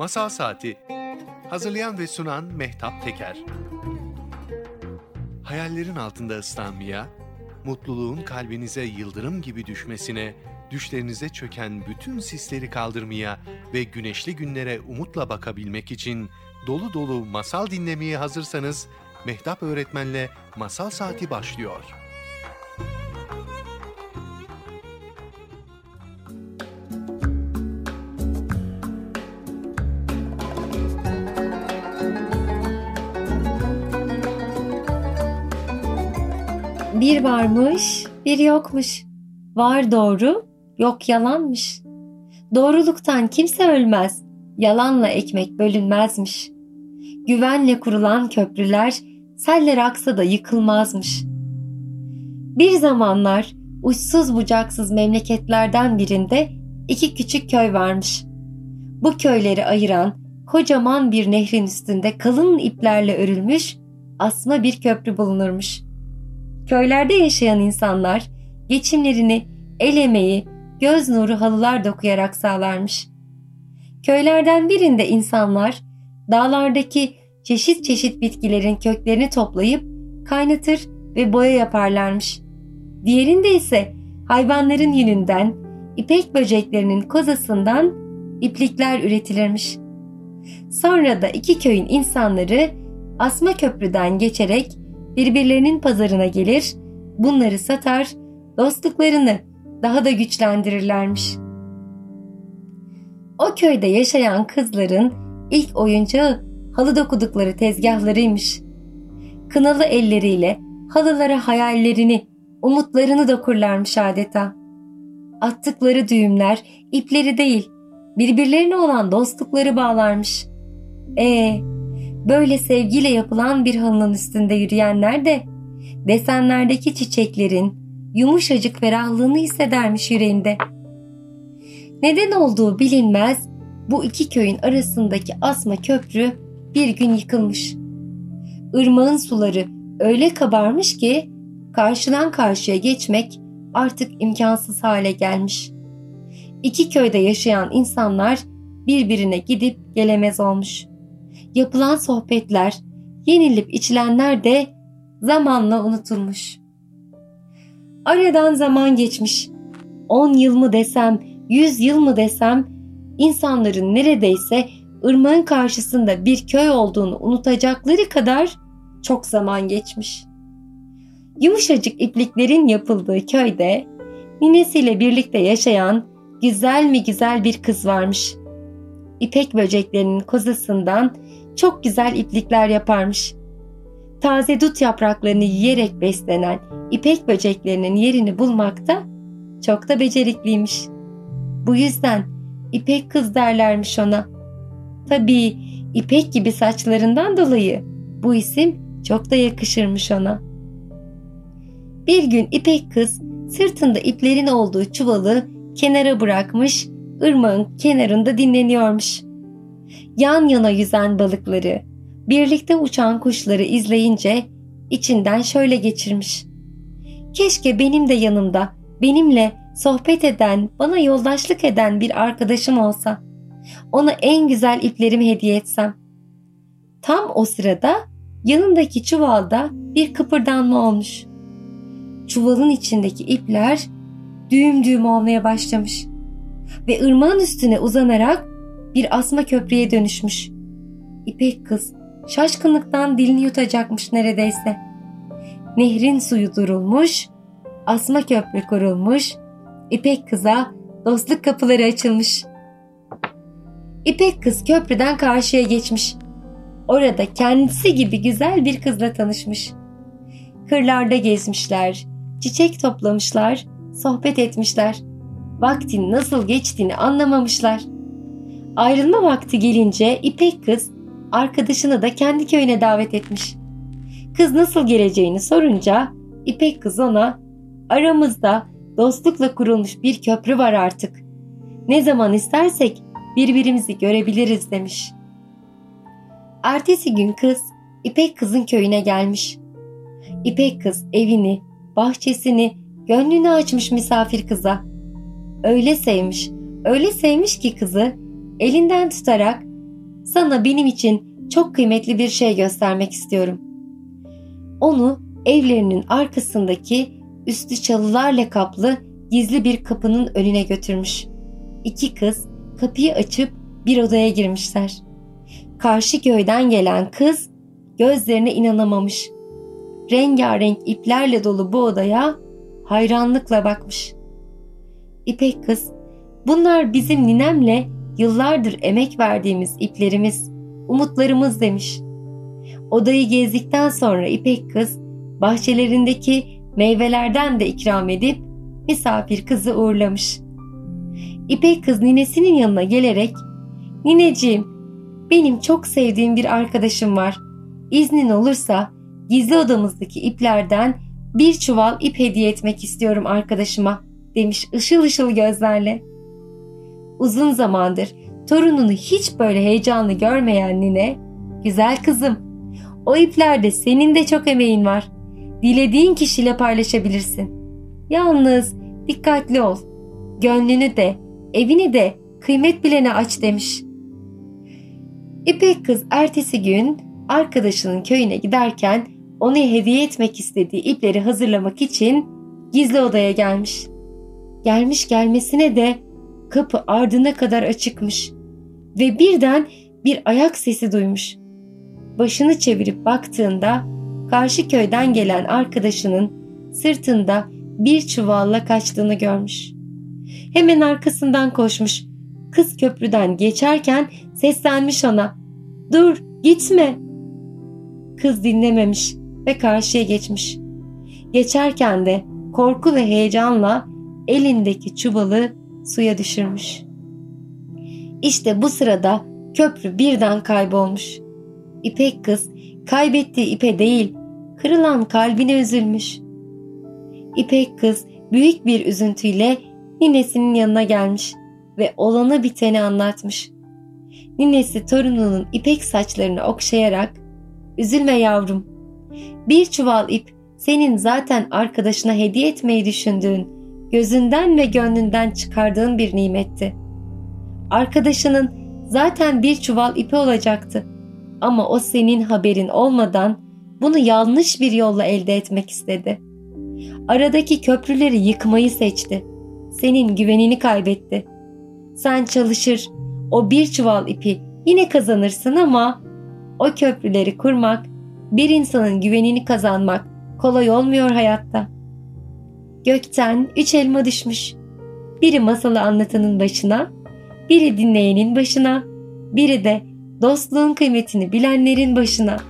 Masal Saati Hazırlayan ve sunan Mehtap Teker Hayallerin altında ıslanmaya, mutluluğun kalbinize yıldırım gibi düşmesine, düşlerinize çöken bütün sisleri kaldırmaya ve güneşli günlere umutla bakabilmek için dolu dolu masal dinlemeye hazırsanız Mehtap Öğretmen'le Masal Saati başlıyor. Bir varmış, bir yokmuş. Var doğru, yok yalanmış. Doğruluktan kimse ölmez, yalanla ekmek bölünmezmiş. Güvenle kurulan köprüler seller aksa da yıkılmazmış. Bir zamanlar uçsuz bucaksız memleketlerden birinde iki küçük köy varmış. Bu köyleri ayıran kocaman bir nehrin üstünde kalın iplerle örülmüş asma bir köprü bulunurmuş. Köylerde yaşayan insanlar geçimlerini el emeği, göz nuru halılar dokuyarak sağlarmış. Köylerden birinde insanlar dağlardaki çeşit çeşit bitkilerin köklerini toplayıp kaynatır ve boya yaparlarmış. Diğerinde ise hayvanların yününden, ipek böceklerinin kozasından iplikler üretilirmiş. Sonra da iki köyün insanları asma köprüden geçerek birbirlerinin pazarına gelir, bunları satar, dostluklarını daha da güçlendirirlermiş. O köyde yaşayan kızların ilk oyuncağı halı dokudukları tezgahlarıymış. Kınalı elleriyle halılara hayallerini, umutlarını dokurlarmış adeta. Attıkları düğümler ipleri değil, birbirlerine olan dostlukları bağlarmış. E böyle sevgiyle yapılan bir halının üstünde yürüyenler de desenlerdeki çiçeklerin yumuşacık ferahlığını hissedermiş yüreğinde. Neden olduğu bilinmez bu iki köyün arasındaki asma köprü bir gün yıkılmış. Irmağın suları öyle kabarmış ki karşıdan karşıya geçmek artık imkansız hale gelmiş. İki köyde yaşayan insanlar birbirine gidip gelemez olmuş. Yapılan sohbetler, yenilip içilenler de zamanla unutulmuş. Aradan zaman geçmiş. On yıl mı desem, yüz yıl mı desem, insanların neredeyse ırmağın karşısında bir köy olduğunu unutacakları kadar çok zaman geçmiş. Yumuşacık ipliklerin yapıldığı köyde ninesiyle birlikte yaşayan güzel mi güzel bir kız varmış. İpek böceklerinin kozasından çok güzel iplikler yaparmış. Taze dut yapraklarını yiyerek beslenen ipek böceklerinin yerini bulmakta çok da becerikliymiş. Bu yüzden ipek kız derlermiş ona.'' Tabii ipek gibi saçlarından dolayı bu isim çok da yakışırmış ona. Bir gün ipek kız sırtında iplerin olduğu çuvalı kenara bırakmış, ırmağın kenarında dinleniyormuş. Yan yana yüzen balıkları, birlikte uçan kuşları izleyince içinden şöyle geçirmiş. Keşke benim de yanımda, benimle sohbet eden, bana yoldaşlık eden bir arkadaşım olsa.'' ona en güzel iplerimi hediye etsem. Tam o sırada yanındaki çuvalda bir kıpırdanma olmuş. Çuvalın içindeki ipler düğüm düğüm olmaya başlamış ve ırmağın üstüne uzanarak bir asma köprüye dönüşmüş. İpek kız şaşkınlıktan dilini yutacakmış neredeyse. Nehrin suyu durulmuş, asma köprü kurulmuş, İpek kıza dostluk kapıları açılmış. İpek kız köprüden karşıya geçmiş. Orada kendisi gibi güzel bir kızla tanışmış. Kırlarda gezmişler, çiçek toplamışlar, sohbet etmişler. Vaktin nasıl geçtiğini anlamamışlar. Ayrılma vakti gelince İpek kız arkadaşını da kendi köyüne davet etmiş. Kız nasıl geleceğini sorunca İpek kız ona aramızda dostlukla kurulmuş bir köprü var artık. Ne zaman istersek birbirimizi görebiliriz demiş. Ertesi gün kız İpek kızın köyüne gelmiş. İpek kız evini, bahçesini, gönlünü açmış misafir kıza. Öyle sevmiş, öyle sevmiş ki kızı elinden tutarak sana benim için çok kıymetli bir şey göstermek istiyorum. Onu evlerinin arkasındaki üstü çalılarla kaplı gizli bir kapının önüne götürmüş. İki kız kapıyı açıp bir odaya girmişler. Karşı köyden gelen kız gözlerine inanamamış. Rengarenk iplerle dolu bu odaya hayranlıkla bakmış. İpek kız, bunlar bizim ninemle yıllardır emek verdiğimiz iplerimiz, umutlarımız demiş. Odayı gezdikten sonra İpek kız bahçelerindeki meyvelerden de ikram edip misafir kızı uğurlamış. İpek kız ninesinin yanına gelerek ''Nineciğim, benim çok sevdiğim bir arkadaşım var. İznin olursa gizli odamızdaki iplerden bir çuval ip hediye etmek istiyorum arkadaşıma.'' Demiş ışıl ışıl gözlerle. Uzun zamandır torununu hiç böyle heyecanlı görmeyen nine, ''Güzel kızım, o iplerde senin de çok emeğin var. Dilediğin kişiyle paylaşabilirsin. Yalnız dikkatli ol. Gönlünü de, evini de kıymet bilene aç demiş. İpek kız ertesi gün arkadaşının köyüne giderken ona hediye etmek istediği ipleri hazırlamak için gizli odaya gelmiş. Gelmiş gelmesine de kapı ardına kadar açıkmış ve birden bir ayak sesi duymuş. Başını çevirip baktığında karşı köyden gelen arkadaşının sırtında bir çuvalla kaçtığını görmüş. Hemen arkasından koşmuş. Kız köprüden geçerken seslenmiş ona. Dur gitme. Kız dinlememiş ve karşıya geçmiş. Geçerken de korku ve heyecanla elindeki çuvalı suya düşürmüş. İşte bu sırada köprü birden kaybolmuş. İpek kız kaybettiği ipe değil, kırılan kalbine üzülmüş. İpek kız büyük bir üzüntüyle ninesinin yanına gelmiş ve olanı biteni anlatmış. Ninesi torununun ipek saçlarını okşayarak ''Üzülme yavrum, bir çuval ip senin zaten arkadaşına hediye etmeyi düşündüğün, gözünden ve gönlünden çıkardığın bir nimetti. Arkadaşının zaten bir çuval ipi olacaktı ama o senin haberin olmadan bunu yanlış bir yolla elde etmek istedi. Aradaki köprüleri yıkmayı seçti. Senin güvenini kaybetti. Sen çalışır, o bir çuval ipi yine kazanırsın ama o köprüleri kurmak, bir insanın güvenini kazanmak kolay olmuyor hayatta. Gökten üç elma düşmüş. Biri masalı anlatanın başına, biri dinleyenin başına, biri de dostluğun kıymetini bilenlerin başına.''